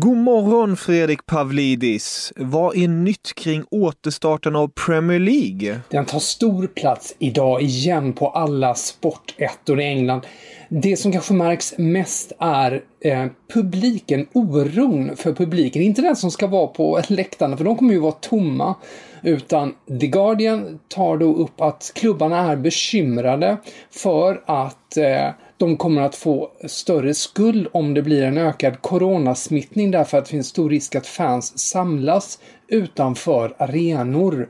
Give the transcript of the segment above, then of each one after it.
God morgon Fredrik Pavlidis. Vad är nytt kring återstarten av Premier League? Den tar stor plats idag igen på alla sportettor i England. Det som kanske märks mest är eh, publiken, oron för publiken. Inte den som ska vara på läktarna, för de kommer ju vara tomma. Utan The Guardian tar då upp att klubbarna är bekymrade för att eh, de kommer att få större skuld om det blir en ökad coronasmittning därför att det finns stor risk att fans samlas utanför arenor.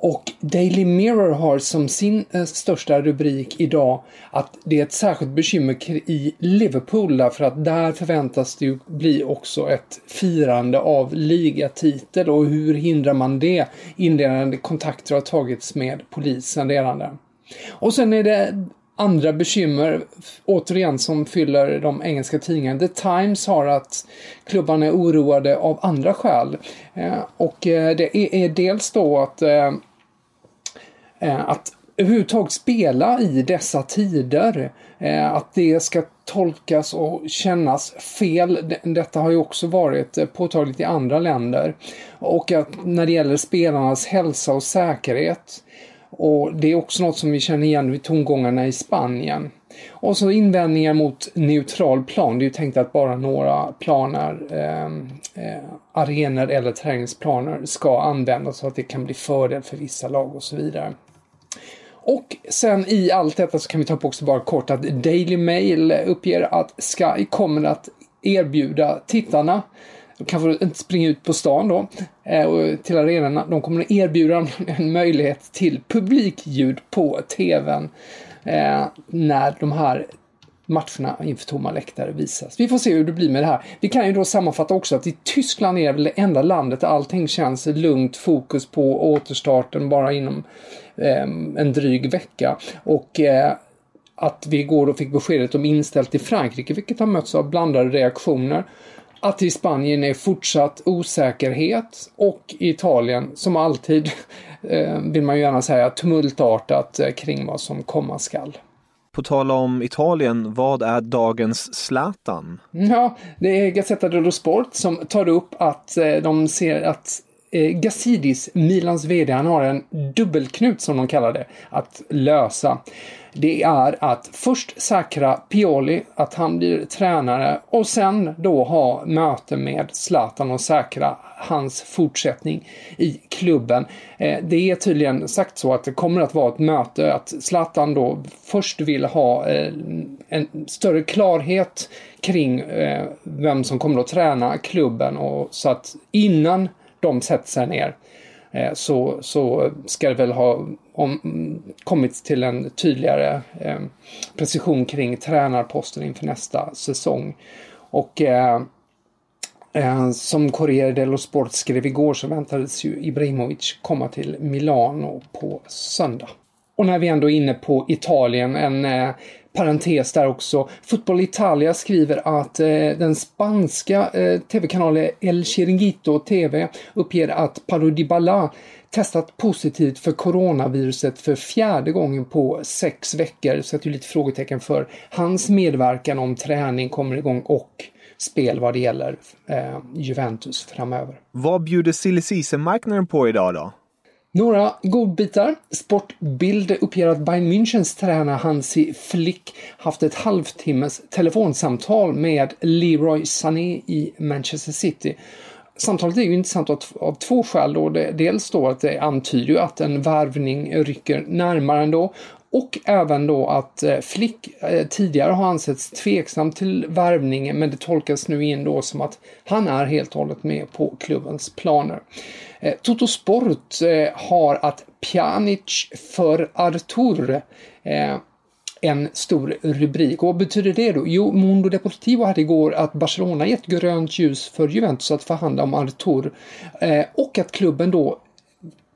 Och Daily Mirror har som sin eh, största rubrik idag att det är ett särskilt bekymmer i Liverpool därför att där förväntas det ju bli också ett firande av ligatitel och hur hindrar man det? Inledande kontakter har tagits med polisen redan där. Och sen är det andra bekymmer, återigen, som fyller de engelska tidningarna. The Times har att klubbarna är oroade av andra skäl. Eh, och eh, det är dels då att eh, eh, att överhuvudtaget spela i dessa tider. Eh, att det ska tolkas och kännas fel. Detta har ju också varit påtagligt i andra länder. Och att när det gäller spelarnas hälsa och säkerhet och det är också något som vi känner igen vid tongångarna i Spanien. Och så invändningar mot neutral plan. Det är ju tänkt att bara några planer, ehm, eh, arenor eller träningsplaner ska användas så att det kan bli fördel för vissa lag och så vidare. Och sen i allt detta så kan vi ta upp också bara kort att Daily Mail uppger att Sky kommer att erbjuda tittarna de kanske inte springer ut på stan då, eh, till arenorna. De kommer att erbjuda en möjlighet till publikljud på TVn eh, när de här matcherna inför tomma läktare visas. Vi får se hur det blir med det här. Vi kan ju då sammanfatta också att i Tyskland är väl det enda landet där allting känns lugnt, fokus på återstarten bara inom eh, en dryg vecka. Och eh, att vi igår då fick beskedet om inställt i Frankrike, vilket har mötts av blandade reaktioner att i Spanien är fortsatt osäkerhet och i Italien, som alltid, eh, vill man ju gärna säga, tumultartat eh, kring vad som komma skall. På tal om Italien, vad är dagens Zlatan? Ja, det är Gazzetta dello Sport som tar upp att eh, de ser att Eh, Gassidis, Milans VD, han har en dubbelknut som de kallar det, att lösa det är att först säkra Pioli, att han blir tränare och sen då ha möte med Zlatan och säkra hans fortsättning i klubben. Eh, det är tydligen sagt så att det kommer att vara ett möte, att Zlatan då först vill ha eh, en större klarhet kring eh, vem som kommer att träna klubben och så att innan de sätter sig ner Eh, så, så ska det väl ha om, kommit till en tydligare eh, precision kring tränarposten inför nästa säsong. Och eh, eh, som Corriere dello Sport skrev igår så väntades ju Ibrahimovic komma till Milano på söndag. Och när vi ändå är inne på Italien, en eh, parentes där också. Fotboll Italia skriver att eh, den spanska eh, tv-kanalen El Chiringuito TV uppger att Paolo Dybala testat positivt för coronaviruset för fjärde gången på sex veckor. Så det är lite frågetecken för hans medverkan om träning kommer igång och spel vad det gäller eh, Juventus framöver. Vad bjuder silly marknaden på idag då? Några godbitar. Sportbild uppger att Bayern Münchens tränare Hansi Flick haft ett halvtimmes telefonsamtal med Leroy Sané i Manchester City. Samtalet är ju intressant av, två skäl. Då. Dels då att det antyder ju att en värvning rycker närmare ändå och även då att eh, Flick eh, tidigare har ansetts tveksam till värvningen men det tolkas nu in då som att han är helt och hållet med på klubbens planer. Eh, Toto Sport har att Pjanic för Artur en stor rubrik. Och vad betyder det då? Jo, Mundo Deportivo hade igår att Barcelona gett grönt ljus för Juventus att förhandla om Artur eh, och att klubben då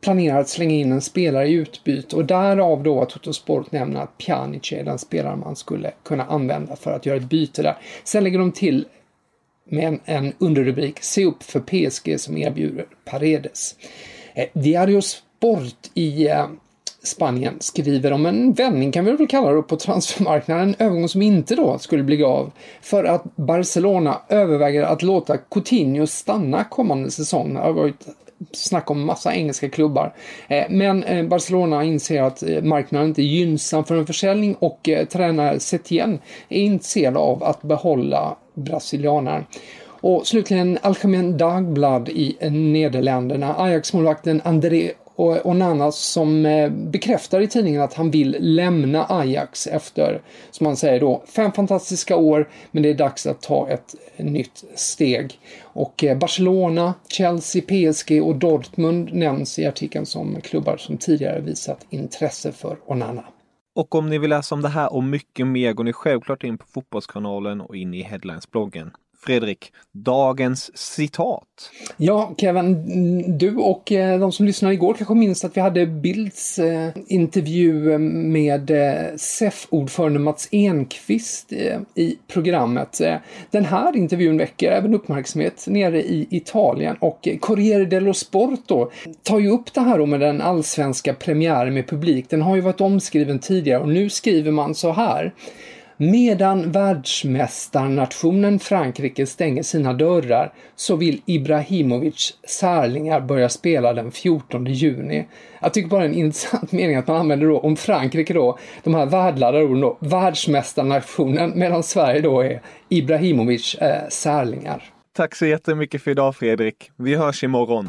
planerar att slänga in en spelare i utbyte och därav då att Totosport nämner att Pjanic är den spelare man skulle kunna använda för att göra ett byte där. Sen lägger de till med en, en underrubrik Se upp för PSG som erbjuder Paredes. Eh, Diario Sport i eh, Spanien skriver om en vändning kan vi väl kalla det på transfermarknaden, en övergång som inte då skulle bli av för att Barcelona överväger att låta Coutinho stanna kommande säsong. Det har varit snack om massa engelska klubbar. Eh, men eh, Barcelona inser att eh, marknaden inte är gynnsam för en försäljning och tränare Setien är intresserad av att behålla brasilianaren. Och slutligen Algemeen Dagblad i Nederländerna. Ajax-målvakten André och Onana som eh, bekräftar i tidningen att han vill lämna Ajax efter, som han säger då, fem fantastiska år, men det är dags att ta ett nytt steg. Och eh, Barcelona, Chelsea, PSG och Dortmund nämns i artikeln som klubbar som tidigare visat intresse för Onana. Och om ni vill läsa om det här och mycket mer går ni självklart in på Fotbollskanalen och in i Headlines-bloggen. Fredrik, dagens citat. Ja, Kevin, du och eh, de som lyssnade igår kanske minns att vi hade Bilds eh, intervju eh, med SEF-ordförande Mats Enqvist i programmet. Den här intervjun väcker även uppmärksamhet nere i Italien och Corriere dello Sport då tar ju upp det här med den allsvenska premiären med publik. Den har ju varit omskriven tidigare och nu skriver man så här. Medan världsmästarnationen Frankrike stänger sina dörrar så vill Ibrahimovic särlingar börja spela den 14 juni. Jag tycker bara det är en intressant mening att man använder då om Frankrike då, de här värdladdade orden då, världsmästarnationen, medan Sverige då är Ibrahimovic eh, särlingar. Tack så jättemycket för idag Fredrik. Vi hörs imorgon.